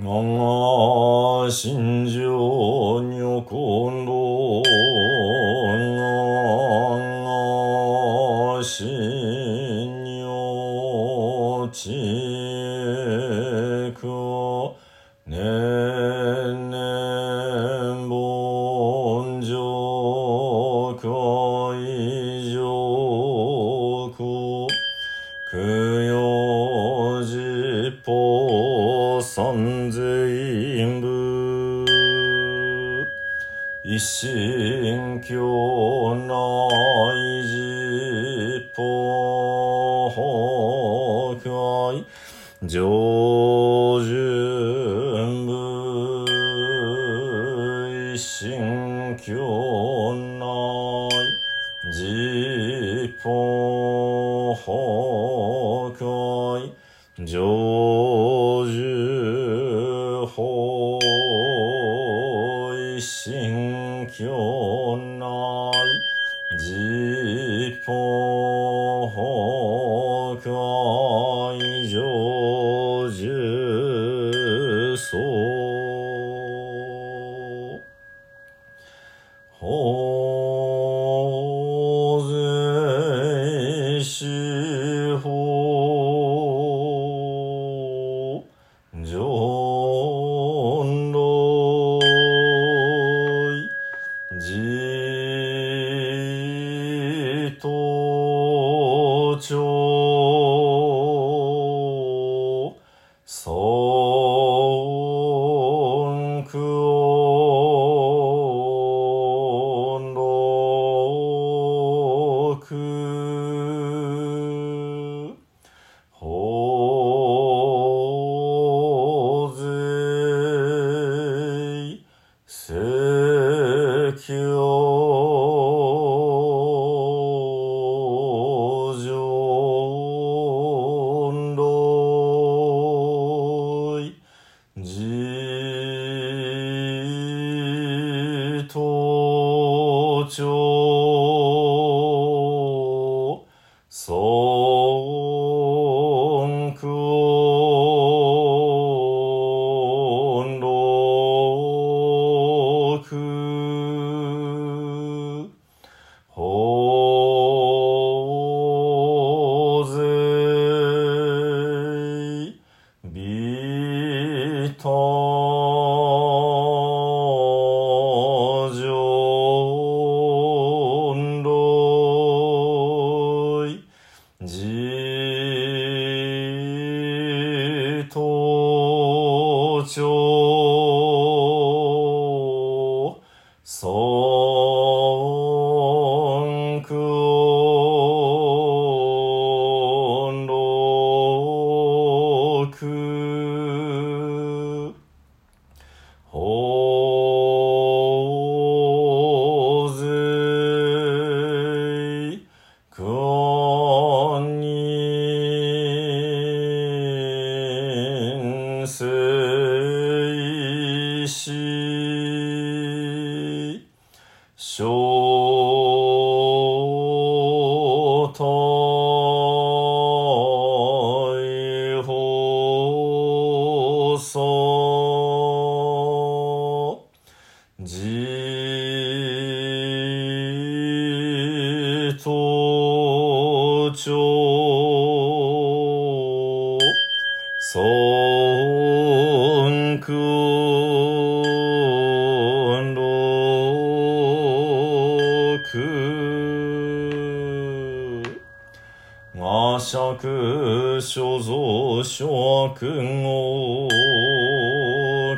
我が心情女根道我が心女知苦年々凡上海上苦供養実法三一心境内寺法会上旬部一心境内寺法会上是く所蔵諸君を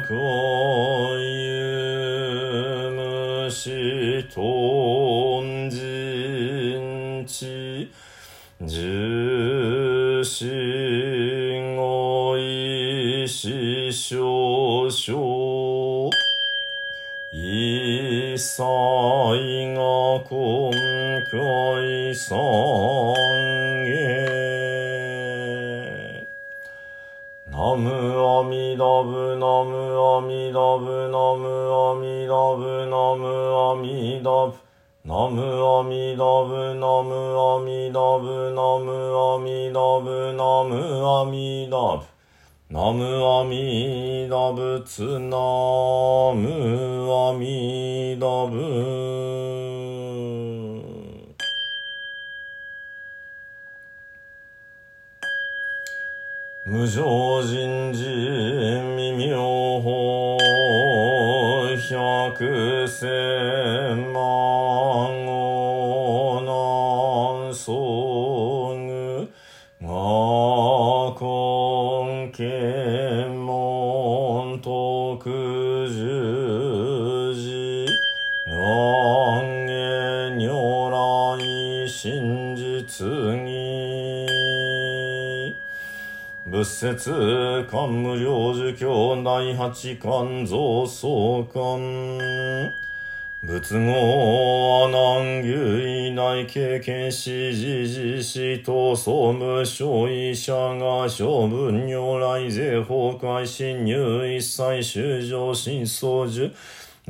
かゆむしとんじんち。じしごいししょしょいさいが今回さナムアミダブナムアミダブ。ナムアミダブ。ナムアミダブナムアミダ仏ナムアミダ仏無常人事未妙法百千万仏説、官無領寿教、内八官増総官。仏語、難以内経験し、時事し、と、総務償医者が、処分如来税崩壊侵入、一切修正真相樹。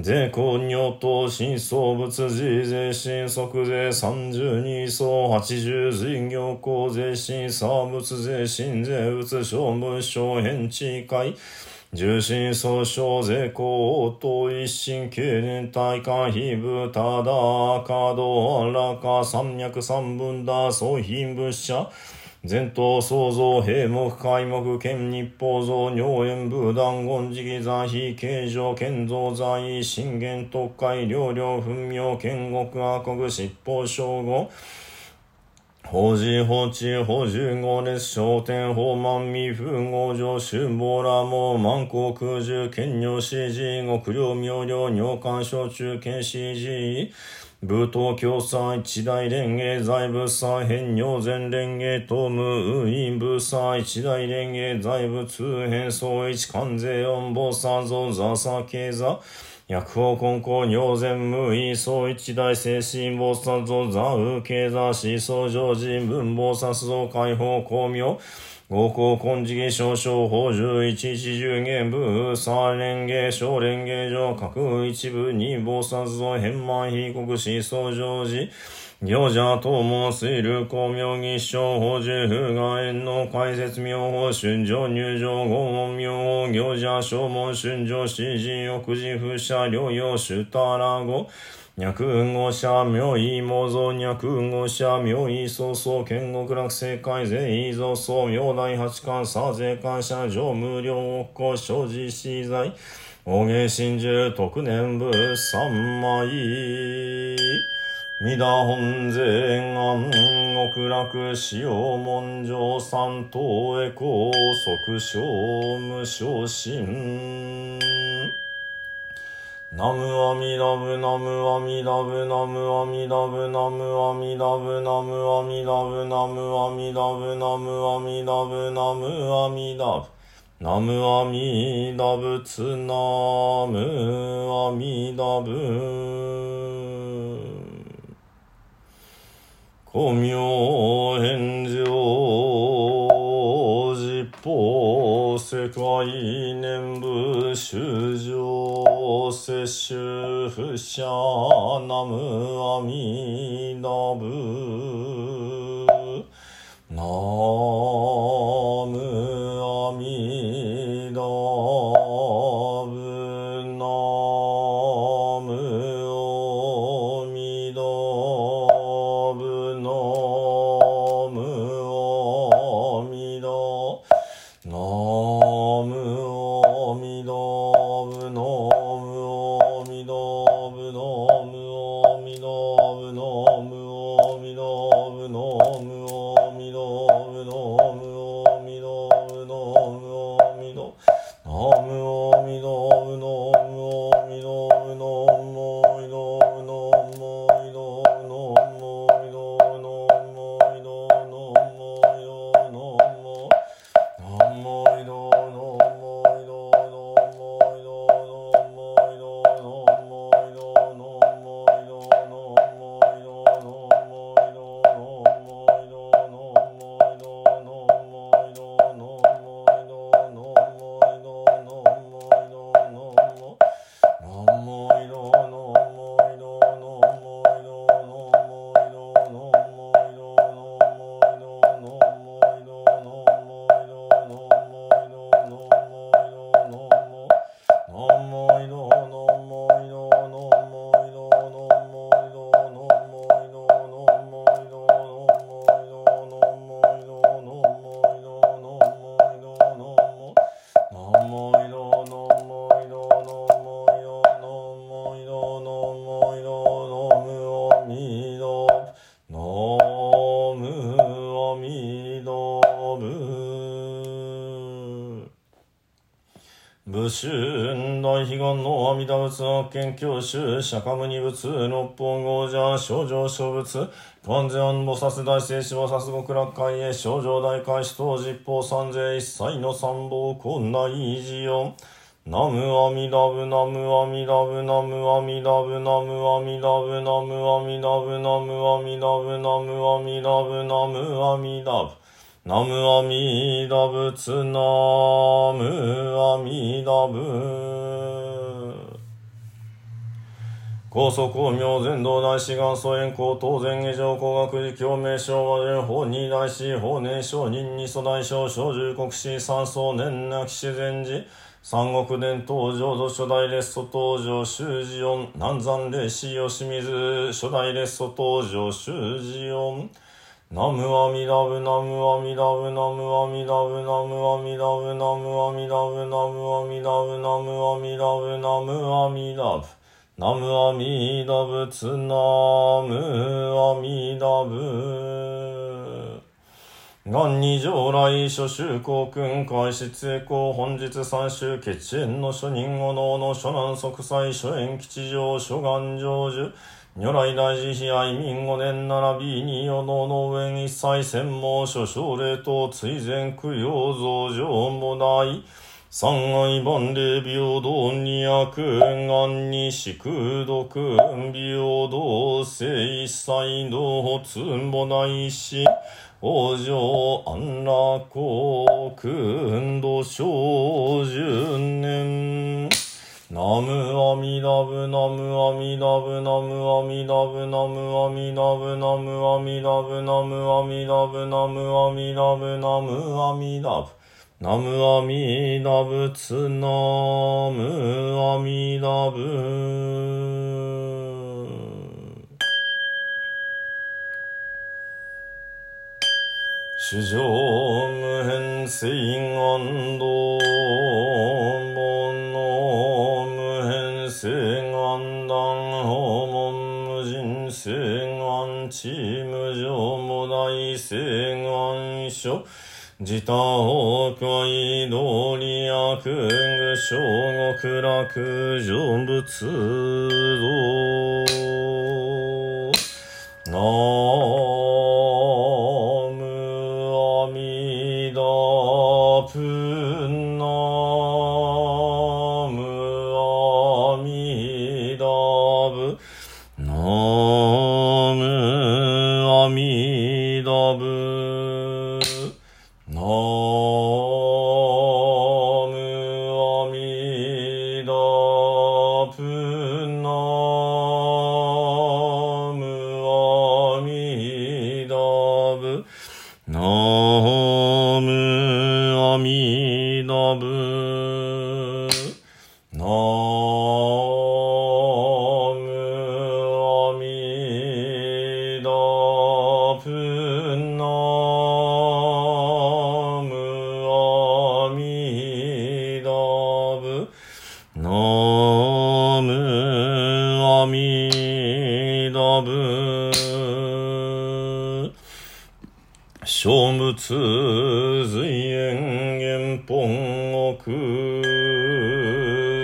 税公尿等新創物事税新即税三十二層八十事業公税新サ物税新税物商務省返地会。重心総称税公応答一心経年大会非部ただ稼働荒か三脈三分だ総品物者。前頭創造閉目開目剣日報造尿炎武断言時期座非形状建造在信玄特会両領分明剣国阿国執法称号法事法地法十五列商店法満未符合上春坊らも満国空中兼用指示極領明瞭尿管小中堅指示。武闘共産一大連芸財部祭変尿前連芸東無院部祭一大連芸財部通変総一関税音菩薩像座差経座。薬王根高尿禅無意総一大精神菩薩像座右経座思想上人文菩薩像解放光明。合行根事義少々法十一一十元部三連芸小連芸上各一部二菩薩像変満非国思想上寺。行者と申すいる公明義称法十風が縁の解説妙法春上入場合問妙法行者正門春上詩人奥寺風車療養主たらご。脈運語者妙意模造脈運語者妙意創創剣極楽世界税意造創妙大八巻差税関者上無料国庫所持資材大芸真珠特年部三枚三田本前安極楽使用文上三等へ高速小無昇進ナムアミダブナムアミダブナムアミダブナムアミダブナムアミダブナムアミダブナムアミダブナムアミダブナムアミダブツナムアミダブ古明返上実法世界念部修主婦者南無阿弥陀仏是。大悲願の阿弥陀仏悪見教習釈迦無二仏六方豪者症状小仏完全安菩薩大聖子菩薩極楽会へ症状大開始等実法三世一切の三宝困難維持よナムアミダブナムアミダブナムアミダブナムアミダブナムアミダブナムアミダブナムアミダブナムアミダブナムアミダ仏ナムアミダブ高速公明全道大志願祖円光当然下上工学寺共鳴昭和人法二大師法年商人二祖大将小十国士三宗年なき自然寺三国伝登場土初代列祖登場修士音南山霊師吉水初代列祖登場修士音ナムアミダブナムアミダブナムアミダブナムアミダブナムアミダブナムアミダブナムアミダブナムアミダブ。ナムアミダブツナムアミダブ。元二上来諸州公君開始栄光本日三州決縁の諸人お能の諸南即祭諸縁吉祥諸願成就。如来大慈悲愛民五年並びに世の農園一切専門諸奨礼等追善供養増上もない三愛万礼平等二悪願に宿毒平等性一切同つもないし往生安楽国運動小十年ナムアミダブナムアミダブナムアミダブナムアミダブナムアミダブナムアミダブナムアミダブナムアミダブナムアミダブツナムアミダブ。主上無変性願道一緒。自他崩壊道理悪具正極楽成仏道なむアミダプンつずいえんげんぽんおく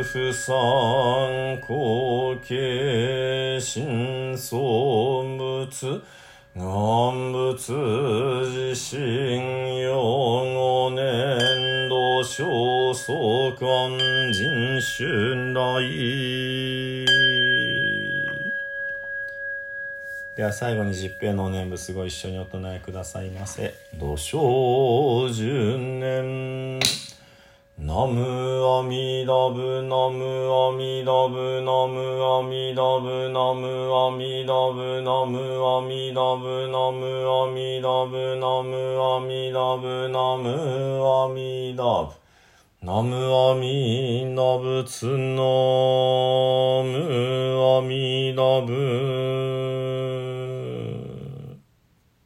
ふさんこけしんそうむつ。願仏うそうか年度小しゅ人春来では最後に十平のお念仏ご一緒にお唱えくださいませ。土生十年。ナムアミダブナムアミダブナムアミダブナムアミダブナムアミダブナムアミダブナムアミダブナムアミダブナムアミダブツナムアミダブナムアミダブ